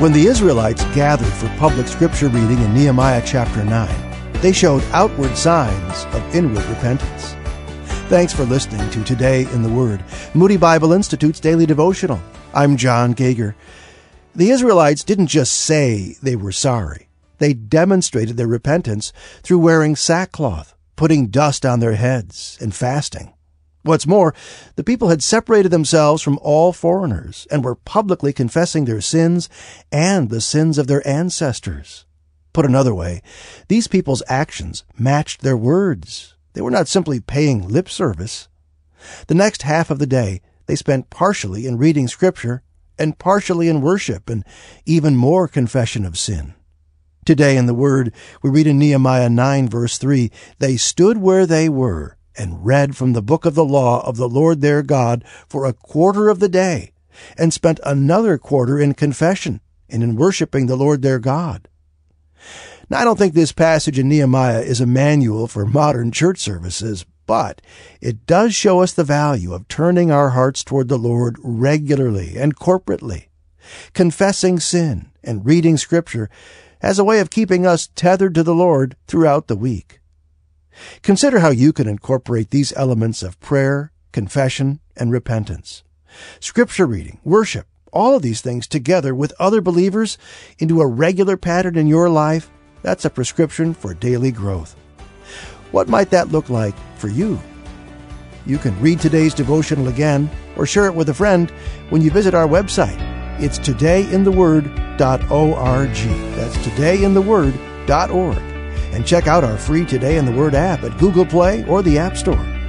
When the Israelites gathered for public scripture reading in Nehemiah chapter 9, they showed outward signs of inward repentance. Thanks for listening to Today in the Word, Moody Bible Institute's daily devotional. I'm John Gager. The Israelites didn't just say they were sorry. They demonstrated their repentance through wearing sackcloth, putting dust on their heads, and fasting. What's more, the people had separated themselves from all foreigners and were publicly confessing their sins and the sins of their ancestors. Put another way, these people's actions matched their words. They were not simply paying lip service. The next half of the day they spent partially in reading Scripture and partially in worship and even more confession of sin. Today in the Word, we read in Nehemiah 9, verse 3 They stood where they were and read from the book of the law of the Lord their God for a quarter of the day, and spent another quarter in confession and in worshiping the Lord their God. Now, I don't think this passage in Nehemiah is a manual for modern church services, but it does show us the value of turning our hearts toward the Lord regularly and corporately, confessing sin and reading Scripture as a way of keeping us tethered to the Lord throughout the week. Consider how you can incorporate these elements of prayer, confession, and repentance. Scripture reading, worship, all of these things together with other believers into a regular pattern in your life, that's a prescription for daily growth. What might that look like for you? You can read today's devotional again or share it with a friend when you visit our website. It's todayintheword.org. That's todayintheword.org and check out our free Today in the Word app at Google Play or the App Store.